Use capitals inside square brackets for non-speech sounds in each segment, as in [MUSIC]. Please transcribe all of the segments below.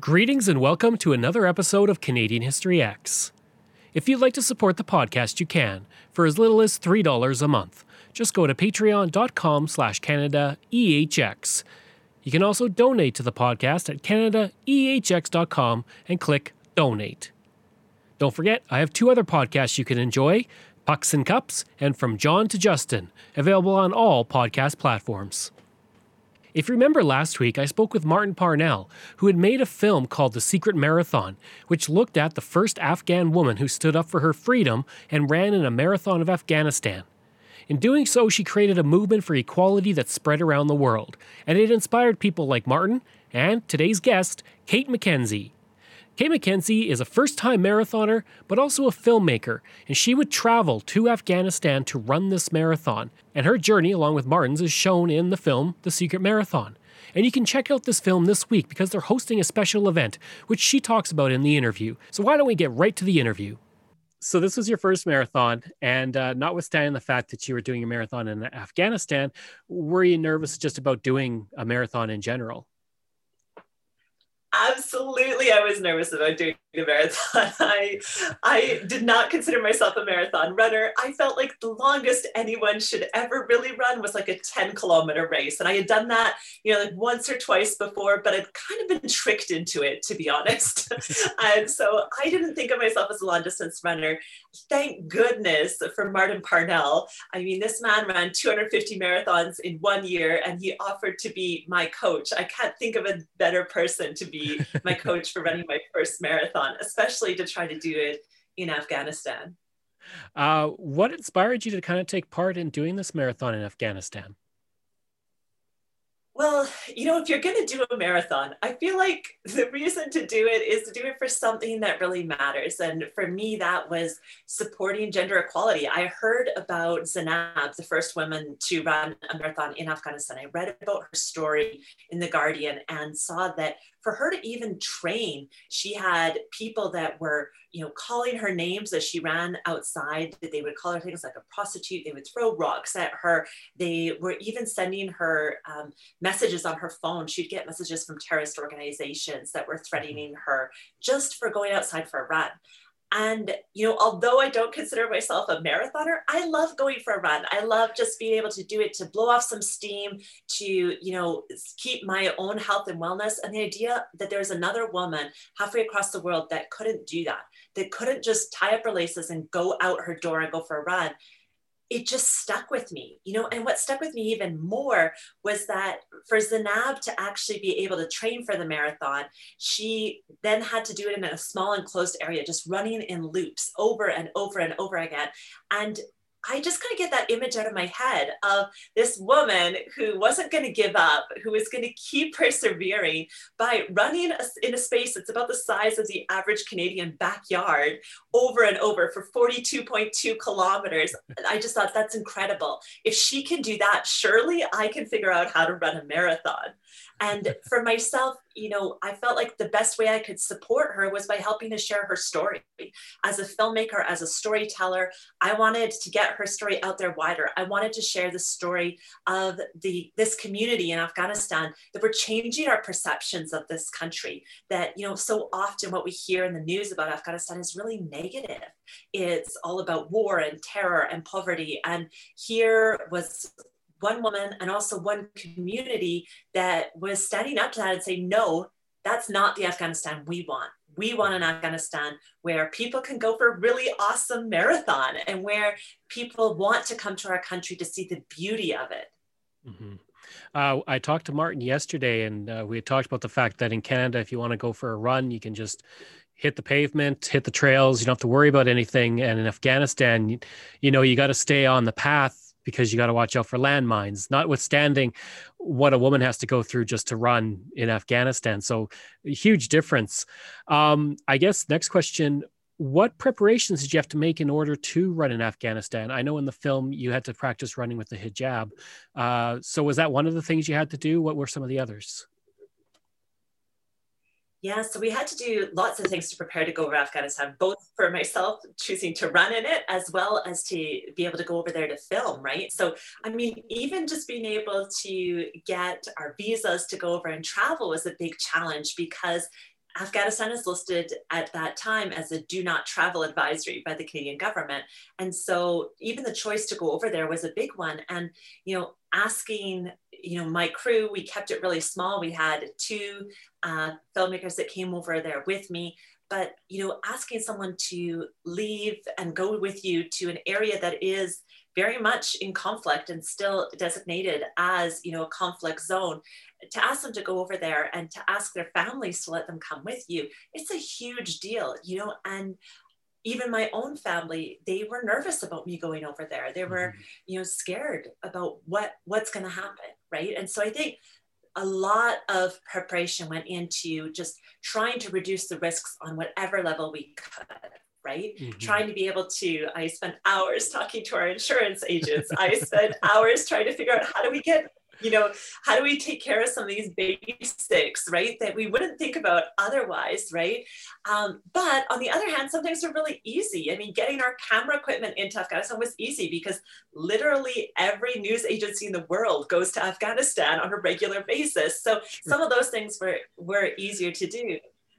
Greetings and welcome to another episode of Canadian History X. If you'd like to support the podcast, you can, for as little as $3 a month. Just go to patreon.com slash CanadaEHX. You can also donate to the podcast at CanadaEHX.com and click Donate. Don't forget, I have two other podcasts you can enjoy Pucks and Cups and From John to Justin, available on all podcast platforms. If you remember last week, I spoke with Martin Parnell, who had made a film called The Secret Marathon, which looked at the first Afghan woman who stood up for her freedom and ran in a marathon of Afghanistan. In doing so, she created a movement for equality that spread around the world, and it inspired people like Martin and today's guest, Kate McKenzie. Kate McKenzie is a first time marathoner, but also a filmmaker, and she would travel to Afghanistan to run this marathon. And her journey, along with Martin's, is shown in the film The Secret Marathon. And you can check out this film this week because they're hosting a special event, which she talks about in the interview. So why don't we get right to the interview? So this was your first marathon, and uh, notwithstanding the fact that you were doing a marathon in Afghanistan, were you nervous just about doing a marathon in general? Absolutely, I was nervous about doing a marathon. [LAUGHS] I I did not consider myself a marathon runner. I felt like the longest anyone should ever really run was like a 10 kilometer race. And I had done that, you know, like once or twice before, but I'd kind of been tricked into it, to be honest. [LAUGHS] and so I didn't think of myself as a long distance runner. Thank goodness for Martin Parnell. I mean, this man ran 250 marathons in one year and he offered to be my coach. I can't think of a better person to be my [LAUGHS] coach for running my first marathon, especially to try to do it in Afghanistan. Uh, what inspired you to kind of take part in doing this marathon in Afghanistan? Well, you know, if you're going to do a marathon, I feel like [LAUGHS] the reason to do it is to do it for something that really matters. And for me, that was supporting gender equality. I heard about Zainab, the first woman to run a marathon in Afghanistan. I read about her story in The Guardian and saw that for her to even train, she had people that were, you know, calling her names as she ran outside. That They would call her things like a prostitute. They would throw rocks at her. They were even sending her um, messages on her phone. She'd get messages from terrorist organizations that were threatening her just for going outside for a run. And, you know, although I don't consider myself a marathoner, I love going for a run. I love just being able to do it to blow off some steam, to, you know, keep my own health and wellness. And the idea that there's another woman halfway across the world that couldn't do that, that couldn't just tie up her laces and go out her door and go for a run it just stuck with me, you know. And what stuck with me even more was that for Zainab to actually be able to train for the marathon, she then had to do it in a small enclosed area, just running in loops over and over and over again. And I just kind of get that image out of my head of this woman who wasn't going to give up, who was going to keep persevering by running in a space that's about the size of the average Canadian backyard over and over for 42.2 kilometers. I just thought that's incredible. If she can do that, surely I can figure out how to run a marathon. And for myself, you know, I felt like the best way I could support her was by helping to share her story. As a filmmaker, as a storyteller, I wanted to get her story out there wider. I wanted to share the story of the this community in Afghanistan that we're changing our perceptions of this country. That you know, so often what we hear in the news about Afghanistan is really negative. It's all about war and terror and poverty. And here was one woman and also one community that was standing up to that and saying, no, that's not the Afghanistan we want we want an Afghanistan where people can go for a really awesome marathon and where people want to come to our country to see the beauty of it. Mm-hmm. Uh, I talked to Martin yesterday, and uh, we had talked about the fact that in Canada, if you want to go for a run, you can just hit the pavement, hit the trails. You don't have to worry about anything. And in Afghanistan, you, you know, you got to stay on the path because you got to watch out for landmines, notwithstanding what a woman has to go through just to run in Afghanistan. So, huge difference. Um, I guess next question what preparations did you have to make in order to run in Afghanistan? I know in the film you had to practice running with the hijab. Uh, so, was that one of the things you had to do? What were some of the others? Yeah, so we had to do lots of things to prepare to go over Afghanistan, both for myself choosing to run in it, as well as to be able to go over there to film, right? So, I mean, even just being able to get our visas to go over and travel was a big challenge because Afghanistan is listed at that time as a do not travel advisory by the Canadian government. And so even the choice to go over there was a big one. And, you know, asking, you know, my crew, we kept it really small. We had two uh, filmmakers that came over there with me. But, you know, asking someone to leave and go with you to an area that is very much in conflict and still designated as you know a conflict zone to ask them to go over there and to ask their families to let them come with you it's a huge deal you know and even my own family they were nervous about me going over there they were mm-hmm. you know scared about what what's going to happen right and so i think a lot of preparation went into just trying to reduce the risks on whatever level we could right? Mm-hmm. Trying to be able to, I spent hours talking to our insurance agents. I spent [LAUGHS] hours trying to figure out how do we get you know how do we take care of some of these basics right that we wouldn't think about otherwise right? Um, but on the other hand sometimes they're really easy. I mean getting our camera equipment into afghanistan was easy because literally every news agency in the world goes to afghanistan on a regular basis. So some of those things were were easier to do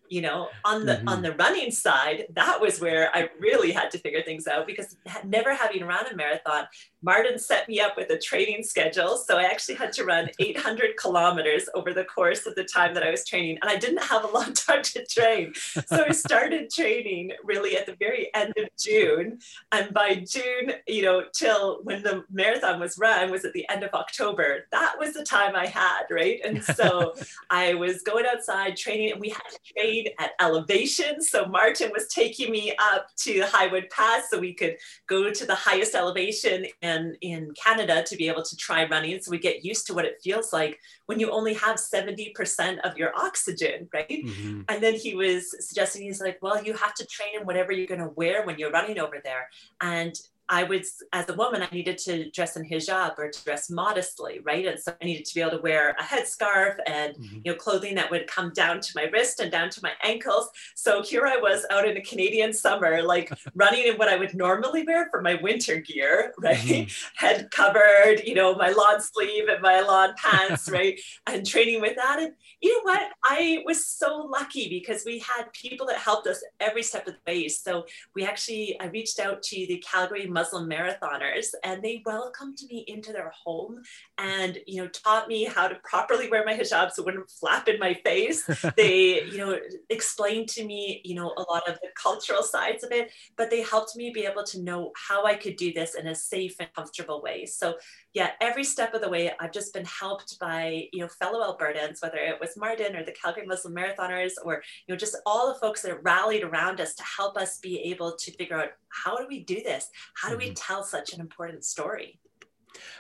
you know on the mm-hmm. on the running side that was where i really had to figure things out because never having run a marathon martin set me up with a training schedule. So i actually had to run [LAUGHS] 800 kilometers over the course of the time that i was training and i didn't have a long time to train. So i started [LAUGHS] training really at the very end of june and by june you know till when the marathon was run was at the end of october. That was the time i had right? And so [LAUGHS] i was going outside training and we had to train at elevation. So Martin was taking me up to Highwood Pass so we could go to the highest elevation in, in Canada to be able to try running. So we get used to what it feels like when you only have 70% of your oxygen, right? Mm-hmm. And then he was suggesting, he's like, well, you have to train in whatever you're going to wear when you're running over there. And I would, as a woman, I needed to dress in hijab or to dress modestly, right? And so I needed to be able to wear a headscarf and mm-hmm. you know clothing that would come down to my wrist and down to my ankles. So here I was out in a Canadian summer, like [LAUGHS] running in what I would normally wear for my winter gear, [LAUGHS] right? Mm-hmm. Head covered, you know, my lawn sleeve and my lawn pants, [LAUGHS] right? And training with that. And you know what? I was so lucky because we had people that helped us every step of the way. So we actually, I reached out to the Calgary Muslim marathoners and they welcomed me into their home and, you know, taught me how to properly wear my hijab so it wouldn't flap in my face. [LAUGHS] they, you know, explained to me, you know, a lot of the cultural sides of it, but they helped me be able to know how I could do this in a safe and comfortable way. So yeah, every step of the way, I've just been helped by, you know, fellow Albertans, whether it was Martin or the Calgary Muslim Marathoners, or, you know, just all the folks that rallied around us to help us be able to figure out how do we do this? How do we mm-hmm. tell such an important story?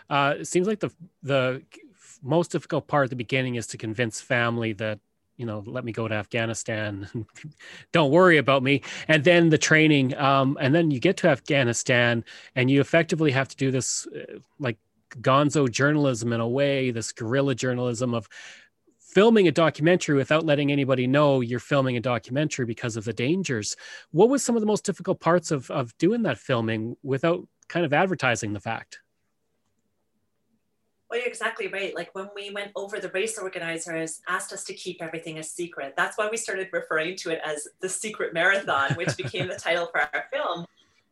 Uh, it seems like the the most difficult part at the beginning is to convince family that you know let me go to afghanistan [LAUGHS] don't worry about me and then the training um, and then you get to afghanistan and you effectively have to do this uh, like gonzo journalism in a way, this guerrilla journalism of filming a documentary without letting anybody know you're filming a documentary because of the dangers. What was some of the most difficult parts of, of doing that filming without kind of advertising the fact. Well, you're exactly right. Like when we went over, the race organizers asked us to keep everything a secret. That's why we started referring to it as the secret marathon, which became the title for our film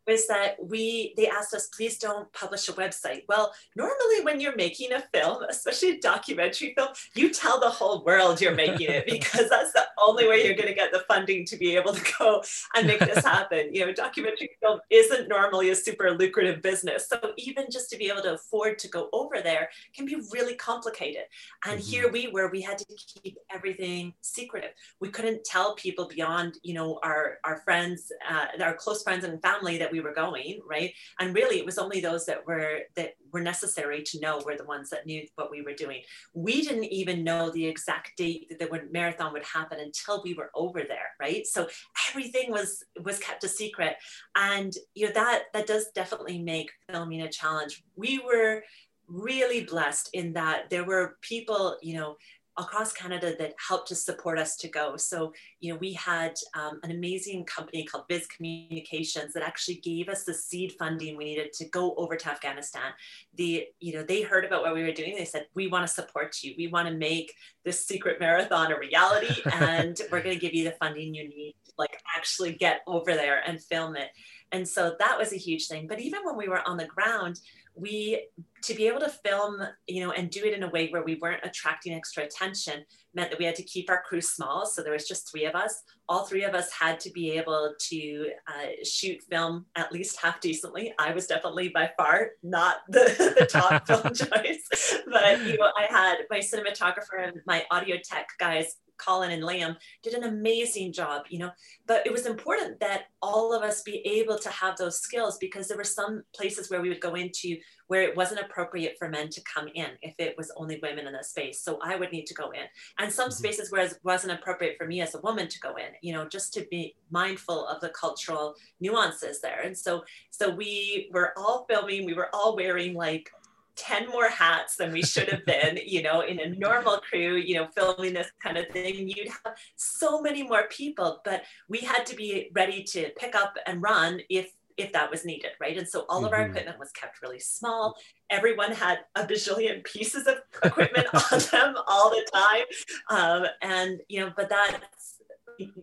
was that we they asked us please don't publish a website. Well normally when you're making a film especially a documentary film you tell the whole world you're making it [LAUGHS] because that's the only way you're going to get the funding to be able to go and make this happen. You know documentary film isn't normally a super lucrative business so even just to be able to afford to go over there can be really complicated. And mm-hmm. here we were we had to keep everything secretive. We couldn't tell people beyond you know our our friends uh, our close friends and family that we were going, right? And really, it was only those that were that were necessary to know were the ones that knew what we were doing. We didn't even know the exact date that the marathon would happen until we were over there, right? So everything was was kept a secret, and you know that that does definitely make filming a challenge. We were really blessed in that there were people, you know, across Canada that helped to support us to go. So, you know, we had um, an amazing company called Viz Communications that actually gave us the seed funding we needed to go over to Afghanistan. The, you know, they heard about what we were doing. They said, we want to support you. We want to make this secret marathon a reality [LAUGHS] and we're going to give you the funding you need to like actually get over there and film it. And so that was a huge thing. But even when we were on the ground, we to be able to film you know and do it in a way where we weren't attracting extra attention meant that we had to keep our crew small. So there was just three of us. All three of us had to be able to uh, shoot film at least half decently. I was definitely by far not the, [LAUGHS] the top [LAUGHS] film choice. But you know i had my cinematographer and my audio tech guys Colin and Liam did an amazing job, you know. But it was important that all of us be able to have those skills because there were some places where we would go into where it wasn't appropriate for men to come in if it was only women in the space. So I would need to go in. And some mm-hmm. spaces where it wasn't appropriate for me as a woman to go in, you know, just to be mindful of the cultural nuances there. And so so we were all filming, we were all wearing like 10 more hats than we should have been, you know, in a normal crew, you know, filming this kind of thing. You'd have so many more people, but we had to be ready to pick up and run if if that was needed, right? And so all mm-hmm. of our mm-hmm. equipment was kept really small. Everyone had a bajillion [LAUGHS] pieces of equipment [LAUGHS] on them all the time. Um, and you know, but that's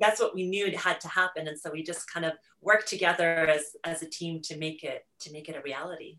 that's what we knew it had to happen. And so we just kind of worked together as as a team to make it to make it a reality.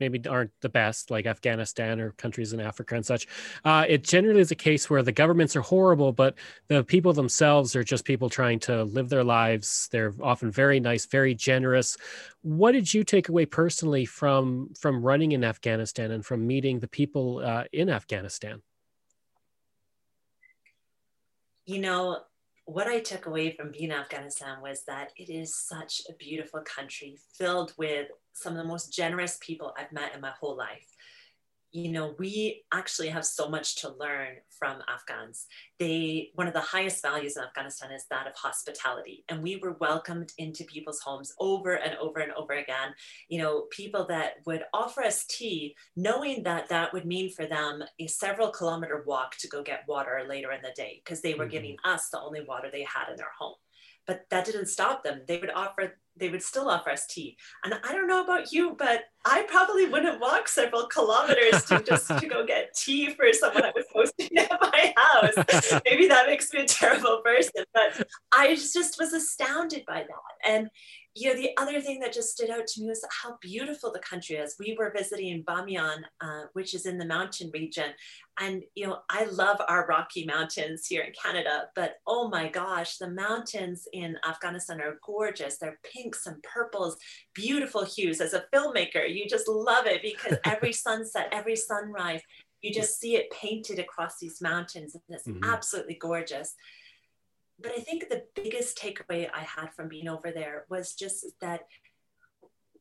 maybe aren't the best, like Afghanistan or countries in Africa and such. Uh, it generally is a case where the governments are horrible, but the people themselves are just people trying to live their lives. They're often very nice, very generous. What did you take away personally from from running in Afghanistan and from meeting the people uh, in Afghanistan? You know, what I took away from being in Afghanistan was that it is such a beautiful country filled with some of the most generous people I've met in my whole life. You know, we actually have so much to learn from Afghans. They, one of the highest values in Afghanistan is that of hospitality. And we were welcomed into people's homes over and over and over again. You know, people that would offer us tea, knowing that that would mean for them a several kilometer walk to go get water later in the day, because they were mm-hmm. giving us the only water they had in their home but that didn't stop them. They would offer, they would still offer us tea. And I don't know about you, but I probably wouldn't walk several kilometers to [LAUGHS] just to go get tea for someone I was hosting at my house. Maybe that makes me a terrible person, but I just was astounded by that. And you know, the other thing that just stood out to me was how beautiful the country is. We were visiting Bamiyan, uh, which is in the mountain region. And, you know, I love our Rocky Mountains here in Canada, but oh my gosh, the mountains in Afghanistan are gorgeous. They're pinks and purples, beautiful hues. As a filmmaker, you just love it because [LAUGHS] every sunset, every sunrise, you just see it painted across these mountains. And it's mm-hmm. absolutely gorgeous but I think the biggest takeaway I had from being over there was just that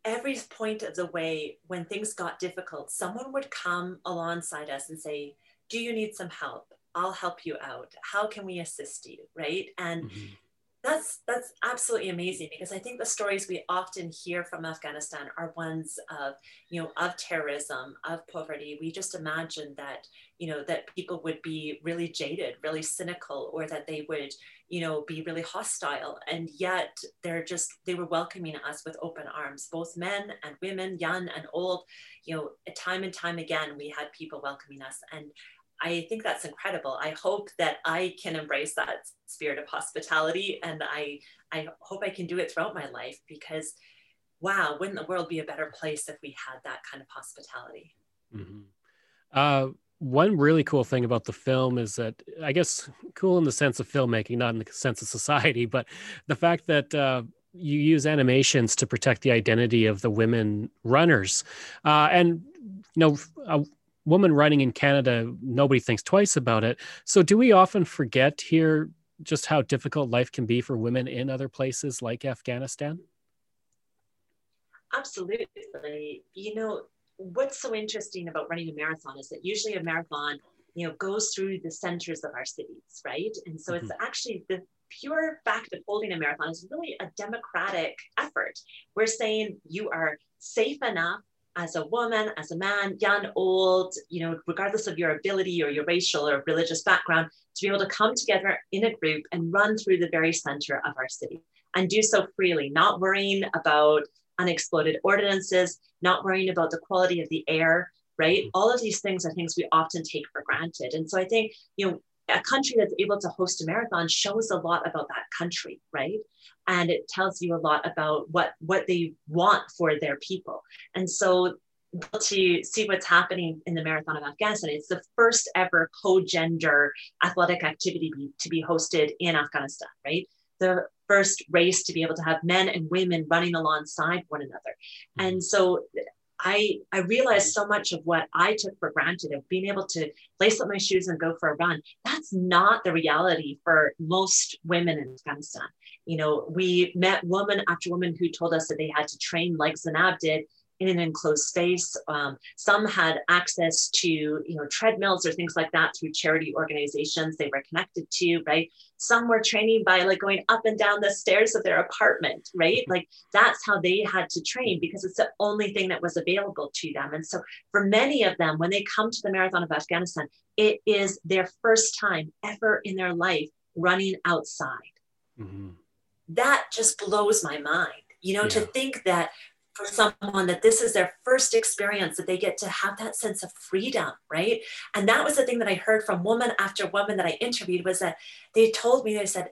every point of the way when things got difficult, someone would come alongside us and say, Do you need some help? I'll help you out. How can we assist you? Right. And mm-hmm that's that's absolutely amazing because I think the stories we often hear from Afghanistan are ones of you know of terrorism, of poverty. We just imagine that you know that people would be really jaded, really cynical, or that they would you know be really hostile, and yet they're just they were welcoming us with open arms, both men and women, young and old. You know, time and time again, we had people welcoming us, and I think that's incredible. I hope that I can embrace that spirit of hospitality and I, I hope I can do it throughout my life because wow, wouldn't the world be a better place if we had that kind of hospitality? Mm-hmm. Uh, one really cool thing about the film is that I guess cool in the sense of filmmaking, not in the sense of society, but the fact that uh, you use animations to protect the identity of the women runners. Uh, and you know, uh, woman running in Canada, nobody thinks twice about it. So, do we often forget here just how difficult life can be for women in other places like Afghanistan? Absolutely. You know, what's so interesting about running a marathon is that usually a marathon, you know, goes through the centers of our cities, right? And so mm-hmm. it's actually the pure fact of holding a marathon is really a democratic effort. We're saying you are safe enough as a woman, as a man, young, old, you know, regardless of your ability or your racial or religious background, to be able to come together in a group and run through the very center of our city and do so freely, not worrying about unexploded ordinances, not worrying about the quality of the air, right? Mm-hmm. All of these things are things we often take for granted. And so I think, you know, a country that's able to host a marathon shows a lot about that country, right? And it tells you a lot about what what they want for their people. And so to see what's happening in the marathon of Afghanistan, it's the first ever co-gender athletic activity to be hosted in Afghanistan, right? The first race to be able to have men and women running alongside one another. Mm-hmm. And so I, I realized so much of what I took for granted of being able to lace up my shoes and go for a run. That's not the reality for most women in Afghanistan. You know, we met woman after woman who told us that they had to train like Zainab did in an enclosed space. Um, some had access to, you know, treadmills or things like that through charity organizations they were connected to, right? Some were training by like going up and down the stairs of their apartment, right? Like that's how they had to train because it's the only thing that was available to them. And so for many of them, when they come to the Marathon of Afghanistan, it is their first time ever in their life running outside. Mm-hmm. That just blows my mind you know yeah. to think that for someone that this is their first experience that they get to have that sense of freedom right and that was the thing that i heard from woman after woman that i interviewed was that they told me they said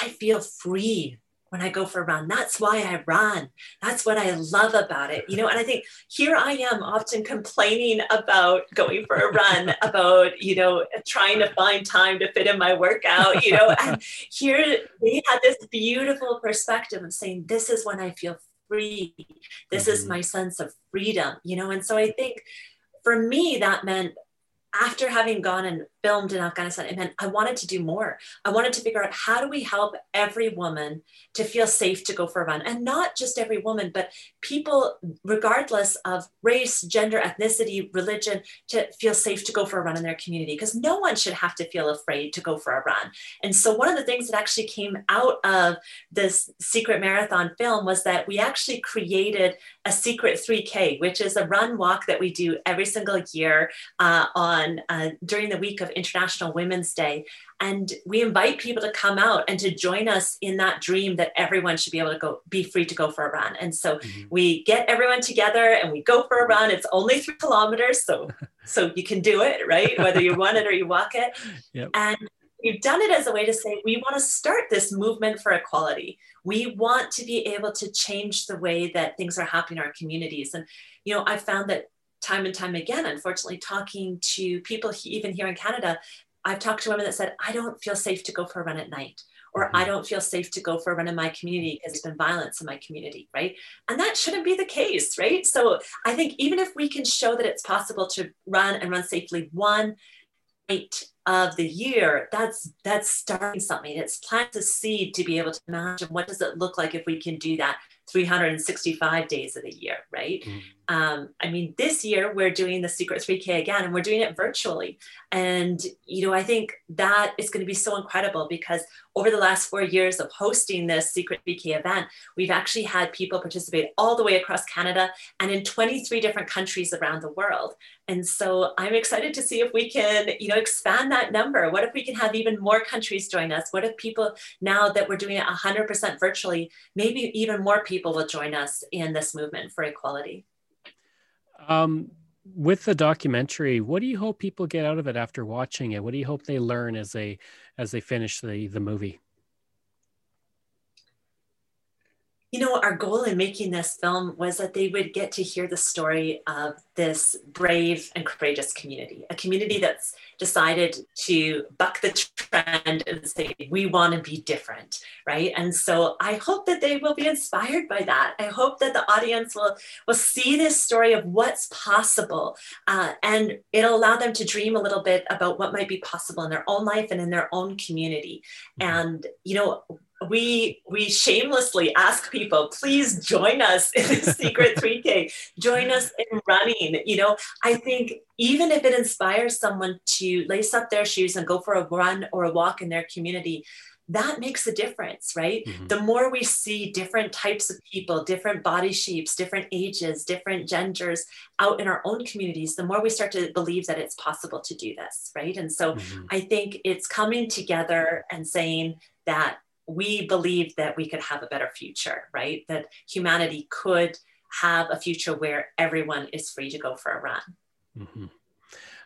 i feel free when I go for a run. That's why I run. That's what I love about it. You know, and I think here I am often complaining about going for a run, [LAUGHS] about, you know, trying to find time to fit in my workout, you know, and [LAUGHS] here they had this beautiful perspective of saying, this is when I feel free. This mm-hmm. is my sense of freedom, you know? And so I think for me, that meant after having gone and filmed in Afghanistan, it meant I wanted to do more. I wanted to figure out how do we help every woman to feel safe to go for a run, and not just every woman, but people, regardless of race, gender, ethnicity, religion, to feel safe to go for a run in their community. Because no one should have to feel afraid to go for a run. And so, one of the things that actually came out of this secret marathon film was that we actually created a secret 3K, which is a run walk that we do every single year uh, on uh, during the week of International Women's Day. And we invite people to come out and to join us in that dream that everyone should be able to go be free to go for a run. And so mm-hmm. we get everyone together and we go for a run. It's only three kilometers, so [LAUGHS] so you can do it, right? Whether you run it or you walk it. Yep. And we've done it as a way to say we want to start this movement for equality. We want to be able to change the way that things are happening in our communities. And you know, I found that time and time again, unfortunately, talking to people even here in Canada, I've talked to women that said, I don't feel safe to go for a run at night, or mm-hmm. I don't feel safe to go for a run in my community because there's been violence in my community, right? And that shouldn't be the case, right? So I think even if we can show that it's possible to run and run safely one night of the year, that's that's starting something. It's plant a seed to be able to imagine what does it look like if we can do that 365 days of the year, right? Mm. Um, I mean, this year we're doing the Secret 3K again, and we're doing it virtually. And, you know, I think that is going to be so incredible because over the last four years of hosting this Secret 3K event, we've actually had people participate all the way across Canada and in 23 different countries around the world. And so I'm excited to see if we can, you know, expand that number. What if we can have even more countries join us? What if people, now that we're doing it 100% virtually, maybe even more people will join us in this movement for equality? Um, with the documentary, what do you hope people get out of it after watching it? What do you hope they learn as they as they finish the the movie? You know, our goal in making this film was that they would get to hear the story of this brave and courageous community, a community that's decided to buck the trend and say, we want to be different, right? And so I hope that they will be inspired by that. I hope that the audience will, will see this story of what's possible uh, and it'll allow them to dream a little bit about what might be possible in their own life and in their own community. Mm-hmm. And, you know, we we shamelessly ask people please join us in the secret [LAUGHS] 3k join us in running you know i think even if it inspires someone to lace up their shoes and go for a run or a walk in their community that makes a difference right mm-hmm. the more we see different types of people different body shapes different ages different genders out in our own communities the more we start to believe that it's possible to do this right and so mm-hmm. i think it's coming together and saying that we believed that we could have a better future, right? That humanity could have a future where everyone is free to go for a run. Mm-hmm.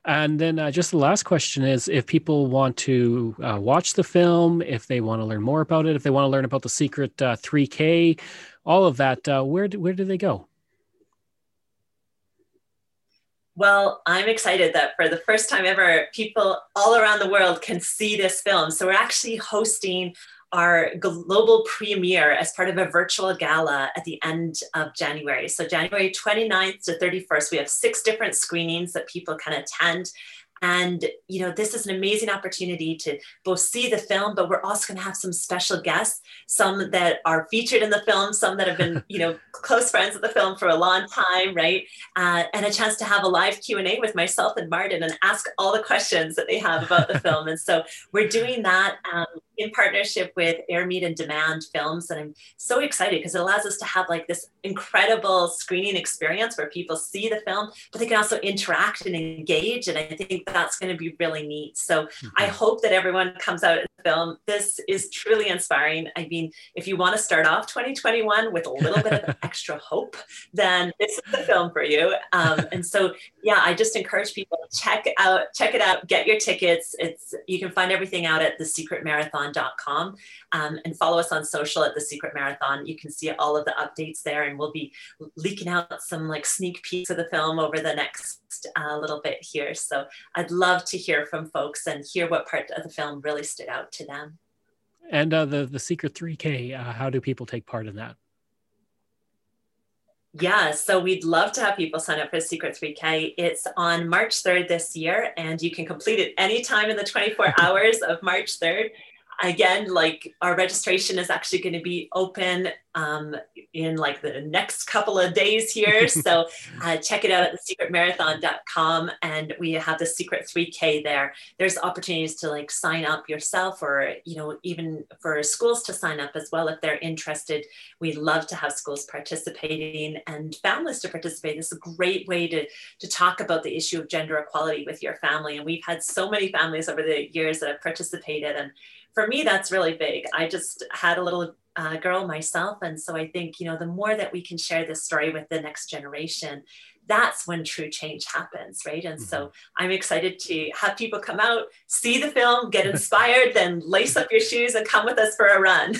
And then uh, just the last question is if people want to uh, watch the film, if they want to learn more about it, if they want to learn about the secret uh, 3K, all of that, uh, where, do, where do they go? Well, I'm excited that for the first time ever, people all around the world can see this film. So we're actually hosting our global premiere as part of a virtual gala at the end of January. So, January 29th to 31st, we have six different screenings that people can attend. And, you know, this is an amazing opportunity to both see the film, but we're also going to have some special guests, some that are featured in the film, some that have been, [LAUGHS] you know, close friends of the film for a long time, right? Uh, and a chance to have a live Q&A with myself and Martin and ask all the questions that they have about the [LAUGHS] film. And so we're doing that um, in partnership with Airmeet and Demand Films. And I'm so excited because it allows us to have like this incredible screening experience where people see the film, but they can also interact and engage. And I think that's going to be really neat. So mm-hmm. I hope that everyone comes out the film. This is truly inspiring. I mean, if you want to start off 2021 with a little bit of [LAUGHS] extra hope, then this is the film for you. Um, and so, yeah, I just encourage people check out, check it out, get your tickets. It's, you can find everything out at the secret marathon marathon.com um, and follow us on social at the secret marathon. You can see all of the updates there and we'll be leaking out some like sneak peeks of the film over the next uh, little bit here. So i'd love to hear from folks and hear what part of the film really stood out to them. And uh, the the secret 3k uh, how do people take part in that? Yeah, so we'd love to have people sign up for Secret 3K. It's on March 3rd this year, and you can complete it anytime in the 24 [LAUGHS] hours of March 3rd again, like our registration is actually going to be open um, in like the next couple of days here. [LAUGHS] so uh, check it out at thesecretmarathon.com and we have the secret 3K there. There's opportunities to like sign up yourself or, you know, even for schools to sign up as well if they're interested. We'd love to have schools participating and families to participate. This is a great way to, to talk about the issue of gender equality with your family. And we've had so many families over the years that have participated and for me, that's really big. I just had a little uh, girl myself. And so I think, you know, the more that we can share this story with the next generation, that's when true change happens, right? And mm-hmm. so I'm excited to have people come out, see the film, get [LAUGHS] inspired, then lace up your shoes and come with us for a run.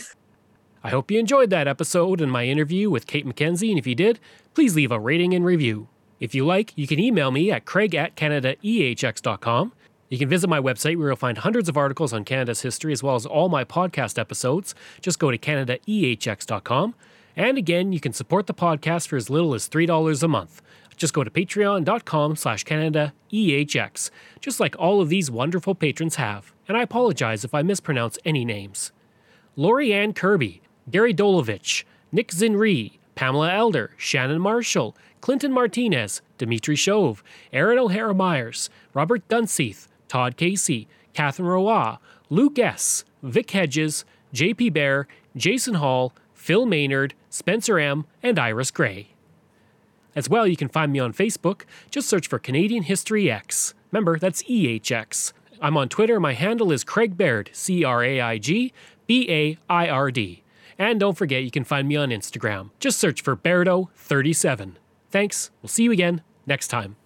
I hope you enjoyed that episode and my interview with Kate McKenzie. And if you did, please leave a rating and review. If you like, you can email me at craig at canadaehx.com. You can visit my website where you'll find hundreds of articles on Canada's history as well as all my podcast episodes. Just go to CanadaEHX.com. And again, you can support the podcast for as little as $3 a month. Just go to patreon.com slash Canada EHX, just like all of these wonderful patrons have, and I apologize if I mispronounce any names. Lori Ann Kirby, Gary Dolovich, Nick Zinri, Pamela Elder, Shannon Marshall, Clinton Martinez, Dimitri Shove, Aaron O'Hara Myers, Robert Dunseith, Todd Casey, Catherine Roy, Luke S., Vic Hedges, JP Bear, Jason Hall, Phil Maynard, Spencer M., and Iris Gray. As well, you can find me on Facebook. Just search for Canadian History X. Remember, that's EHX. I'm on Twitter. My handle is Craig Baird, C R A I G B A I R D. And don't forget, you can find me on Instagram. Just search for Bairdo37. Thanks. We'll see you again next time.